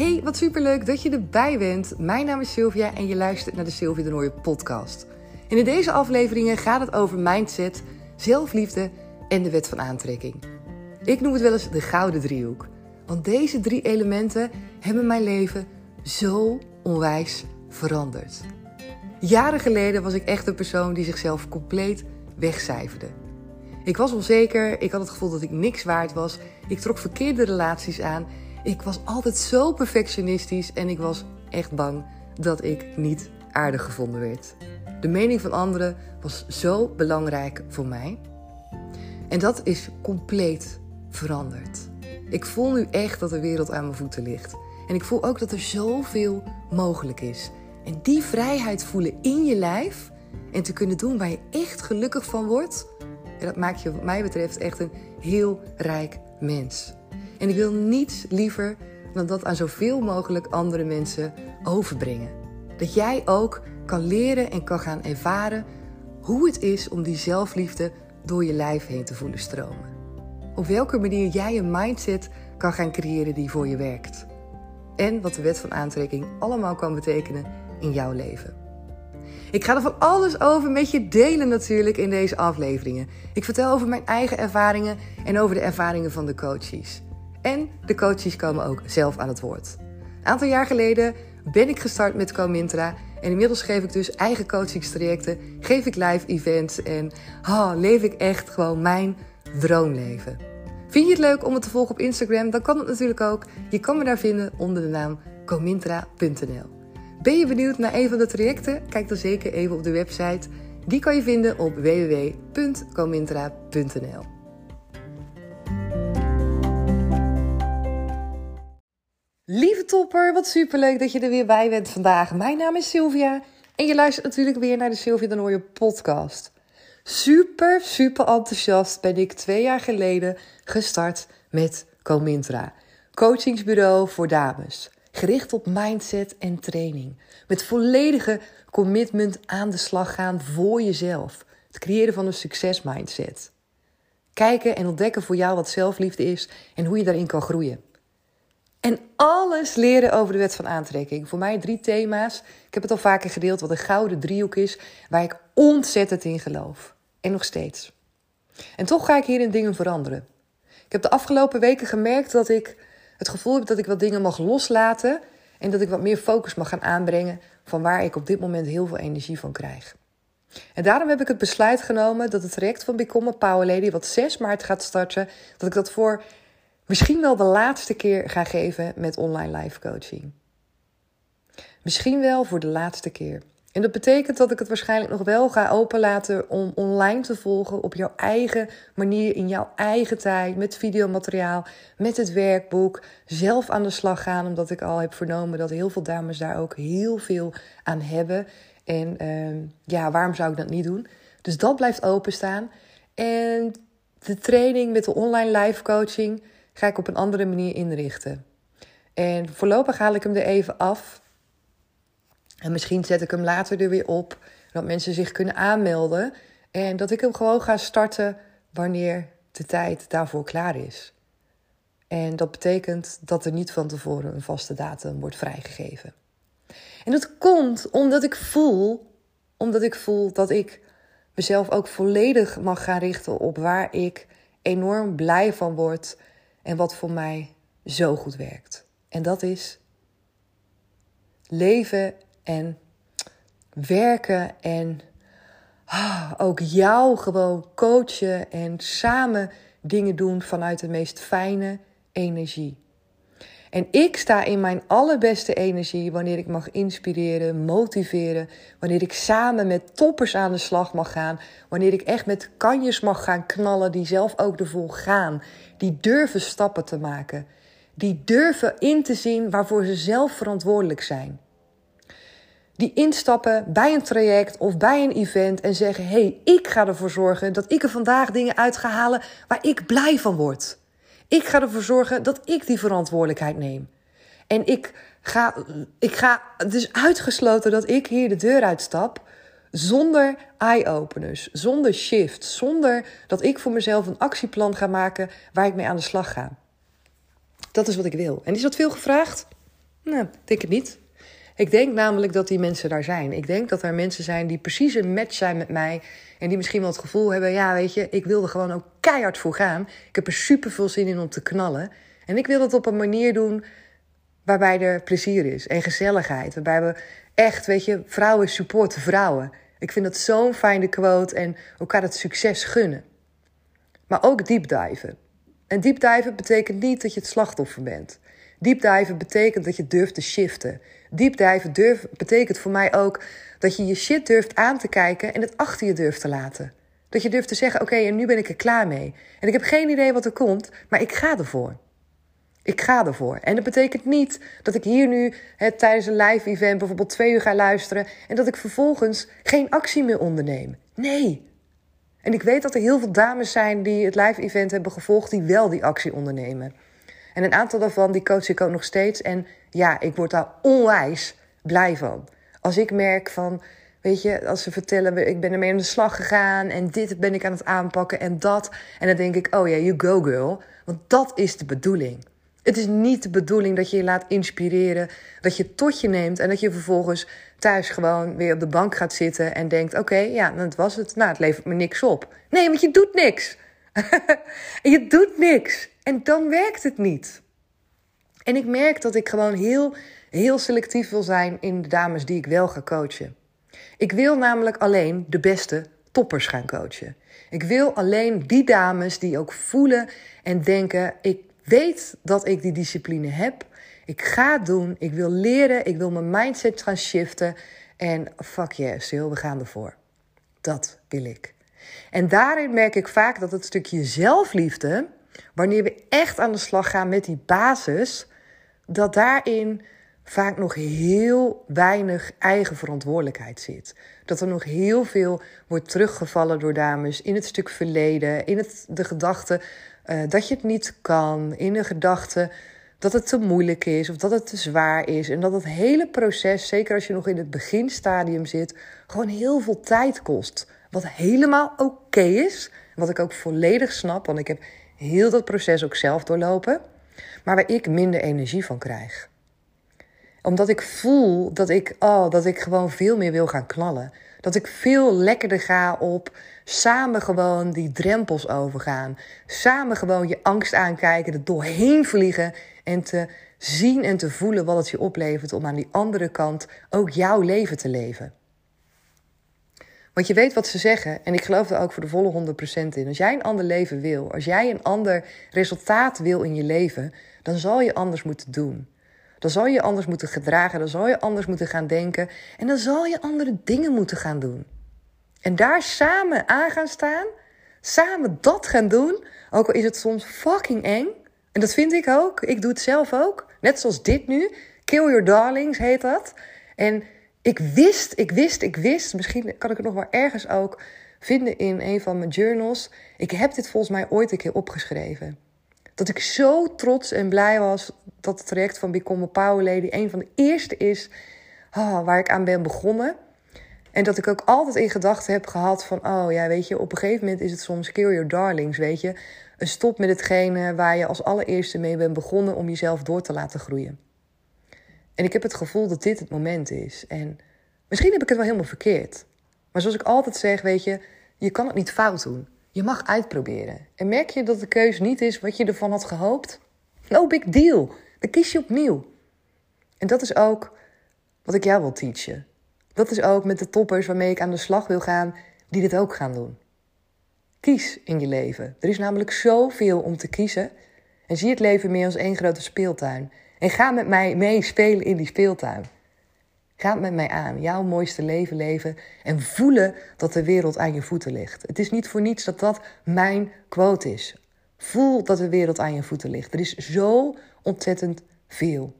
Hey, wat superleuk dat je erbij bent. Mijn naam is Sylvia en je luistert naar de Sylvia de Nooie podcast. En in deze afleveringen gaat het over mindset, zelfliefde en de wet van aantrekking. Ik noem het wel eens de gouden driehoek. Want deze drie elementen hebben mijn leven zo onwijs veranderd. Jaren geleden was ik echt een persoon die zichzelf compleet wegcijferde. Ik was onzeker, ik had het gevoel dat ik niks waard was, ik trok verkeerde relaties aan, ik was altijd zo perfectionistisch en ik was echt bang dat ik niet aardig gevonden werd. De mening van anderen was zo belangrijk voor mij. En dat is compleet veranderd. Ik voel nu echt dat de wereld aan mijn voeten ligt. En ik voel ook dat er zoveel mogelijk is. En die vrijheid voelen in je lijf en te kunnen doen waar je echt gelukkig van wordt, dat maakt je wat mij betreft echt een heel rijk mens. En ik wil niets liever dan dat aan zoveel mogelijk andere mensen overbrengen. Dat jij ook kan leren en kan gaan ervaren hoe het is om die zelfliefde door je lijf heen te voelen stromen. Op welke manier jij een mindset kan gaan creëren die voor je werkt. En wat de wet van aantrekking allemaal kan betekenen in jouw leven. Ik ga er van alles over met je delen natuurlijk in deze afleveringen. Ik vertel over mijn eigen ervaringen en over de ervaringen van de coaches. En de coaches komen ook zelf aan het woord. Een aantal jaar geleden ben ik gestart met Comintra. En inmiddels geef ik dus eigen coachingstrajecten, geef ik live events en oh, leef ik echt gewoon mijn droomleven. Vind je het leuk om me te volgen op Instagram? Dan kan het natuurlijk ook. Je kan me daar vinden onder de naam comintra.nl. Ben je benieuwd naar een van de trajecten? Kijk dan zeker even op de website. Die kan je vinden op www.comintra.nl. Lieve topper, wat superleuk dat je er weer bij bent vandaag. Mijn naam is Sylvia en je luistert natuurlijk weer naar de Sylvia de Nooie podcast. Super, super enthousiast ben ik twee jaar geleden gestart met Comintra. Coachingsbureau voor dames. Gericht op mindset en training. Met volledige commitment aan de slag gaan voor jezelf. Het creëren van een succesmindset. Kijken en ontdekken voor jou wat zelfliefde is en hoe je daarin kan groeien. En alles leren over de wet van aantrekking. Voor mij drie thema's. Ik heb het al vaker gedeeld wat een gouden driehoek is, waar ik ontzettend in geloof. En nog steeds. En toch ga ik hierin dingen veranderen. Ik heb de afgelopen weken gemerkt dat ik het gevoel heb dat ik wat dingen mag loslaten en dat ik wat meer focus mag gaan aanbrengen van waar ik op dit moment heel veel energie van krijg. En daarom heb ik het besluit genomen dat het traject van Become Power Lady, wat 6 maart gaat starten, dat ik dat voor misschien wel de laatste keer ga geven met online live coaching. Misschien wel voor de laatste keer. En dat betekent dat ik het waarschijnlijk nog wel ga openlaten om online te volgen op jouw eigen manier, in jouw eigen tijd, met videomateriaal, met het werkboek, zelf aan de slag gaan, omdat ik al heb vernomen dat heel veel dames daar ook heel veel aan hebben. En uh, ja, waarom zou ik dat niet doen? Dus dat blijft openstaan. En de training met de online live coaching ga ik op een andere manier inrichten. En voorlopig haal ik hem er even af. En misschien zet ik hem later er weer op. Dat mensen zich kunnen aanmelden. En dat ik hem gewoon ga starten wanneer de tijd daarvoor klaar is. En dat betekent dat er niet van tevoren een vaste datum wordt vrijgegeven. En dat komt omdat ik voel, omdat ik voel dat ik mezelf ook volledig mag gaan richten op waar ik enorm blij van word en wat voor mij zo goed werkt. En dat is leven en werken en ah, ook jou gewoon coachen en samen dingen doen vanuit de meest fijne energie. En ik sta in mijn allerbeste energie wanneer ik mag inspireren, motiveren, wanneer ik samen met toppers aan de slag mag gaan, wanneer ik echt met kanjes mag gaan knallen die zelf ook ervoor gaan, die durven stappen te maken, die durven in te zien waarvoor ze zelf verantwoordelijk zijn die instappen bij een traject of bij een event en zeggen: hé, hey, ik ga ervoor zorgen dat ik er vandaag dingen uit ga halen waar ik blij van word. Ik ga ervoor zorgen dat ik die verantwoordelijkheid neem. En ik ga, ik ga, het is uitgesloten dat ik hier de deur uitstap zonder eye-openers, zonder shift, zonder dat ik voor mezelf een actieplan ga maken waar ik mee aan de slag ga. Dat is wat ik wil. En is dat veel gevraagd? Nou, denk het niet. Ik denk namelijk dat die mensen daar zijn. Ik denk dat er mensen zijn die precies een match zijn met mij. En die misschien wel het gevoel hebben: ja, weet je, ik wil er gewoon ook keihard voor gaan. Ik heb er super veel zin in om te knallen. En ik wil het op een manier doen waarbij er plezier is en gezelligheid. Waarbij we echt, weet je, vrouwen supporten vrouwen. Ik vind dat zo'n fijne quote en elkaar het succes gunnen. Maar ook diepdiven. En diepdiven betekent niet dat je het slachtoffer bent. Diepdiven betekent dat je durft te shiften. Diepdiven durf, betekent voor mij ook dat je je shit durft aan te kijken en het achter je durft te laten. Dat je durft te zeggen: Oké, en nu ben ik er klaar mee. En ik heb geen idee wat er komt, maar ik ga ervoor. Ik ga ervoor. En dat betekent niet dat ik hier nu hè, tijdens een live event bijvoorbeeld twee uur ga luisteren en dat ik vervolgens geen actie meer onderneem. Nee. En ik weet dat er heel veel dames zijn die het live event hebben gevolgd die wel die actie ondernemen. En een aantal daarvan die coach ik ook nog steeds. En ja, ik word daar onwijs blij van. Als ik merk van, weet je, als ze vertellen, ik ben ermee aan de slag gegaan en dit ben ik aan het aanpakken en dat. En dan denk ik, oh ja, you go girl. Want dat is de bedoeling. Het is niet de bedoeling dat je je laat inspireren, dat je tot je neemt en dat je vervolgens thuis gewoon weer op de bank gaat zitten en denkt: oké, ja, dat was het. Nou, het levert me niks op. Nee, want je doet niks. je doet niks. En dan werkt het niet. En ik merk dat ik gewoon heel, heel selectief wil zijn in de dames die ik wel ga coachen. Ik wil namelijk alleen de beste toppers gaan coachen. Ik wil alleen die dames die ook voelen en denken: ik weet dat ik die discipline heb. Ik ga het doen. Ik wil leren. Ik wil mijn mindset gaan shiften. En fuck yes, Sil, we gaan ervoor. Dat wil ik. En daarin merk ik vaak dat het stukje zelfliefde, wanneer we echt aan de slag gaan met die basis, dat daarin vaak nog heel weinig eigen verantwoordelijkheid zit. Dat er nog heel veel wordt teruggevallen door dames in het stuk verleden, in het, de gedachte uh, dat je het niet kan, in de gedachte dat het te moeilijk is of dat het te zwaar is. En dat het hele proces, zeker als je nog in het beginstadium zit, gewoon heel veel tijd kost. Wat helemaal oké is. Wat ik ook volledig snap, want ik heb heel dat proces ook zelf doorlopen. Maar waar ik minder energie van krijg. Omdat ik voel dat ik, oh, dat ik gewoon veel meer wil gaan knallen. Dat ik veel lekkerder ga op samen gewoon die drempels overgaan. Samen gewoon je angst aankijken, er doorheen vliegen en te zien en te voelen wat het je oplevert om aan die andere kant ook jouw leven te leven. Want je weet wat ze zeggen, en ik geloof er ook voor de volle 100% in. Als jij een ander leven wil, als jij een ander resultaat wil in je leven, dan zal je anders moeten doen. Dan zal je anders moeten gedragen, dan zal je anders moeten gaan denken en dan zal je andere dingen moeten gaan doen. En daar samen aan gaan staan, samen dat gaan doen, ook al is het soms fucking eng. En dat vind ik ook. Ik doe het zelf ook. Net zoals dit nu. Kill Your Darlings heet dat. En ik wist, ik wist, ik wist. Misschien kan ik het nog wel ergens ook vinden in een van mijn journals. Ik heb dit volgens mij ooit een keer opgeschreven. Dat ik zo trots en blij was dat het traject van Become a Power Lady een van de eerste is oh, waar ik aan ben begonnen. En dat ik ook altijd in gedachten heb gehad van, oh ja, weet je, op een gegeven moment is het soms kill your darlings, weet je. Een stop met hetgene waar je als allereerste mee bent begonnen om jezelf door te laten groeien. En ik heb het gevoel dat dit het moment is. En misschien heb ik het wel helemaal verkeerd. Maar zoals ik altijd zeg, weet je, je kan het niet fout doen. Je mag uitproberen. En merk je dat de keuze niet is wat je ervan had gehoopt? No big deal. Dan kies je opnieuw. En dat is ook wat ik jou wil teachen. Dat is ook met de toppers waarmee ik aan de slag wil gaan, die dit ook gaan doen. Kies in je leven. Er is namelijk zoveel om te kiezen. En zie het leven meer als één grote speeltuin. En ga met mij mee spelen in die speeltuin. Ga met mij aan, jouw mooiste leven leven en voelen dat de wereld aan je voeten ligt. Het is niet voor niets dat dat mijn quote is. Voel dat de wereld aan je voeten ligt. Er is zo ontzettend veel.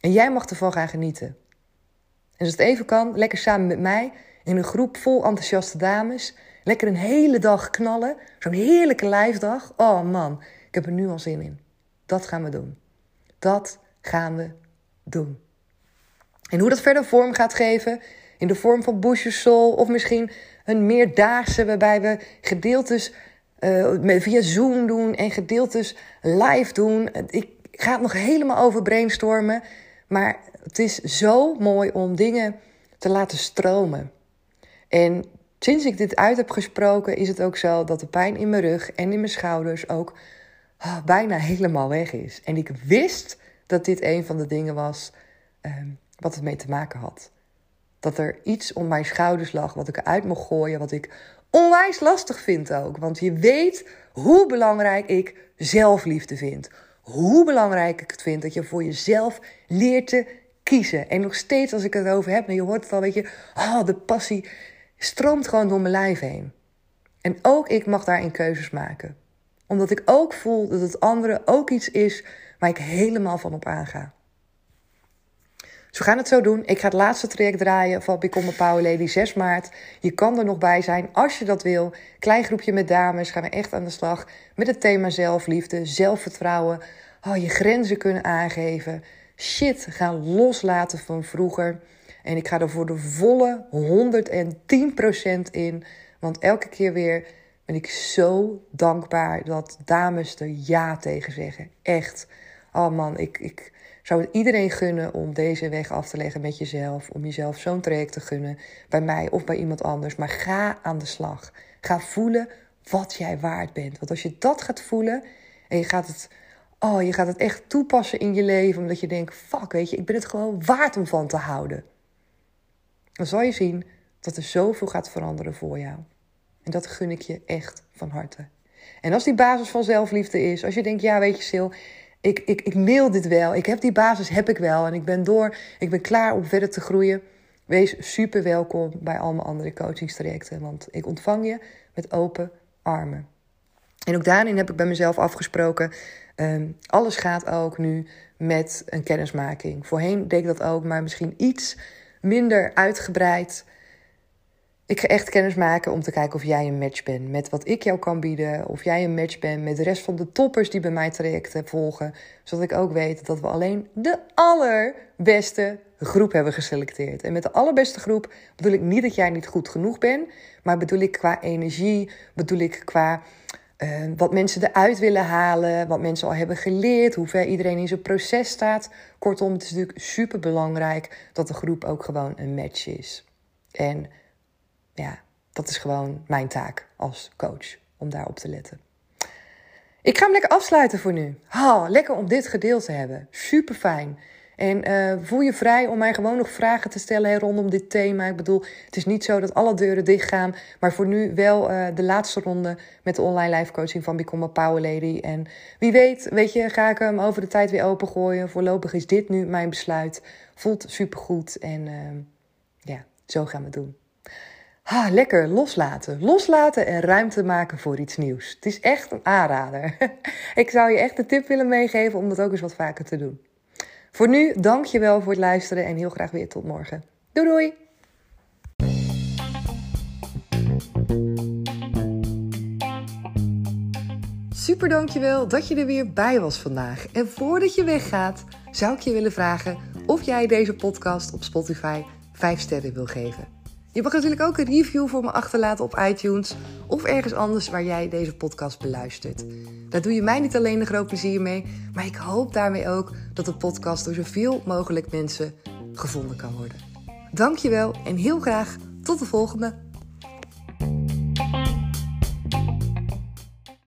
En jij mag ervan gaan genieten. En als het even kan, lekker samen met mij in een groep vol enthousiaste dames. Lekker een hele dag knallen. Zo'n heerlijke lijfdag. Oh man, ik heb er nu al zin in. Dat gaan we doen. Dat gaan we doen. En hoe dat verder vorm gaat geven, in de vorm van Bush Soul of misschien een meerdaagse waarbij we gedeeltes uh, via Zoom doen en gedeeltes live doen. Ik ga het nog helemaal over brainstormen. Maar het is zo mooi om dingen te laten stromen. En sinds ik dit uit heb gesproken, is het ook zo dat de pijn in mijn rug en in mijn schouders ook ah, bijna helemaal weg is. En ik wist dat dit een van de dingen was ehm, wat het mee te maken had. Dat er iets om mijn schouders lag wat ik eruit mocht gooien, wat ik onwijs lastig vind ook. Want je weet hoe belangrijk ik zelfliefde vind. Hoe belangrijk ik het vind dat je voor jezelf leert te kiezen. En nog steeds als ik het over heb, en je hoort het al, weet je, oh, de passie stroomt gewoon door mijn lijf heen. En ook ik mag daarin keuzes maken. Omdat ik ook voel dat het andere ook iets is waar ik helemaal van op aanga. Dus we gaan het zo doen. Ik ga het laatste traject draaien van Become a Power Lady 6 maart. Je kan er nog bij zijn als je dat wil. Klein groepje met dames. Gaan we echt aan de slag met het thema zelfliefde, zelfvertrouwen. Oh, je grenzen kunnen aangeven. Shit gaan loslaten van vroeger. En ik ga er voor de volle 110% in. Want elke keer weer ben ik zo dankbaar dat dames er ja tegen zeggen. Echt. Oh man, ik, ik zou het iedereen gunnen om deze weg af te leggen met jezelf. Om jezelf zo'n traject te gunnen. Bij mij of bij iemand anders. Maar ga aan de slag. Ga voelen wat jij waard bent. Want als je dat gaat voelen en je gaat het, oh, je gaat het echt toepassen in je leven. Omdat je denkt, fuck, weet je, ik ben het gewoon waard om van te houden. Dan zal je zien dat er zoveel gaat veranderen voor jou. En dat gun ik je echt van harte. En als die basis van zelfliefde is, als je denkt, ja, weet je, Sil, ik, ik, ik dit wel. Ik heb die basis, heb ik wel. En ik ben door, ik ben klaar om verder te groeien. Wees super welkom bij al mijn andere coachingstrajecten. Want ik ontvang je met open armen. En ook daarin heb ik bij mezelf afgesproken. Um, alles gaat ook nu met een kennismaking. Voorheen deed ik dat ook, maar misschien iets minder uitgebreid. Ik ga echt kennis maken om te kijken of jij een match bent met wat ik jou kan bieden. Of jij een match bent met de rest van de toppers die bij mij trajecten volgen. Zodat ik ook weet dat we alleen de allerbeste groep hebben geselecteerd. En met de allerbeste groep bedoel ik niet dat jij niet goed genoeg bent. Maar bedoel ik qua energie, bedoel ik qua uh, wat mensen eruit willen halen. Wat mensen al hebben geleerd, hoe ver iedereen in zijn proces staat. Kortom, het is natuurlijk super belangrijk dat de groep ook gewoon een match is. En ja, dat is gewoon mijn taak als coach om daarop te letten. Ik ga hem lekker afsluiten voor nu. Oh, lekker om dit gedeeld te hebben. Super fijn. En uh, voel je vrij om mij gewoon nog vragen te stellen rondom dit thema. Ik bedoel, het is niet zo dat alle deuren dicht gaan. Maar voor nu wel uh, de laatste ronde met de online live coaching van Become a Power Lady. En wie weet, weet je, ga ik hem over de tijd weer opengooien. Voorlopig is dit nu mijn besluit. Voelt supergoed. En uh, ja, zo gaan we het doen. Ah, lekker loslaten. Loslaten en ruimte maken voor iets nieuws. Het is echt een aanrader. Ik zou je echt de tip willen meegeven om dat ook eens wat vaker te doen. Voor nu, dank je wel voor het luisteren en heel graag weer tot morgen. Doei doei! Super dankjewel dat je er weer bij was vandaag. En voordat je weggaat, zou ik je willen vragen of jij deze podcast op Spotify 5 sterren wil geven. Je mag natuurlijk ook een review voor me achterlaten op iTunes of ergens anders waar jij deze podcast beluistert. Daar doe je mij niet alleen een groot plezier mee, maar ik hoop daarmee ook dat de podcast door zoveel mogelijk mensen gevonden kan worden. Dankjewel en heel graag tot de volgende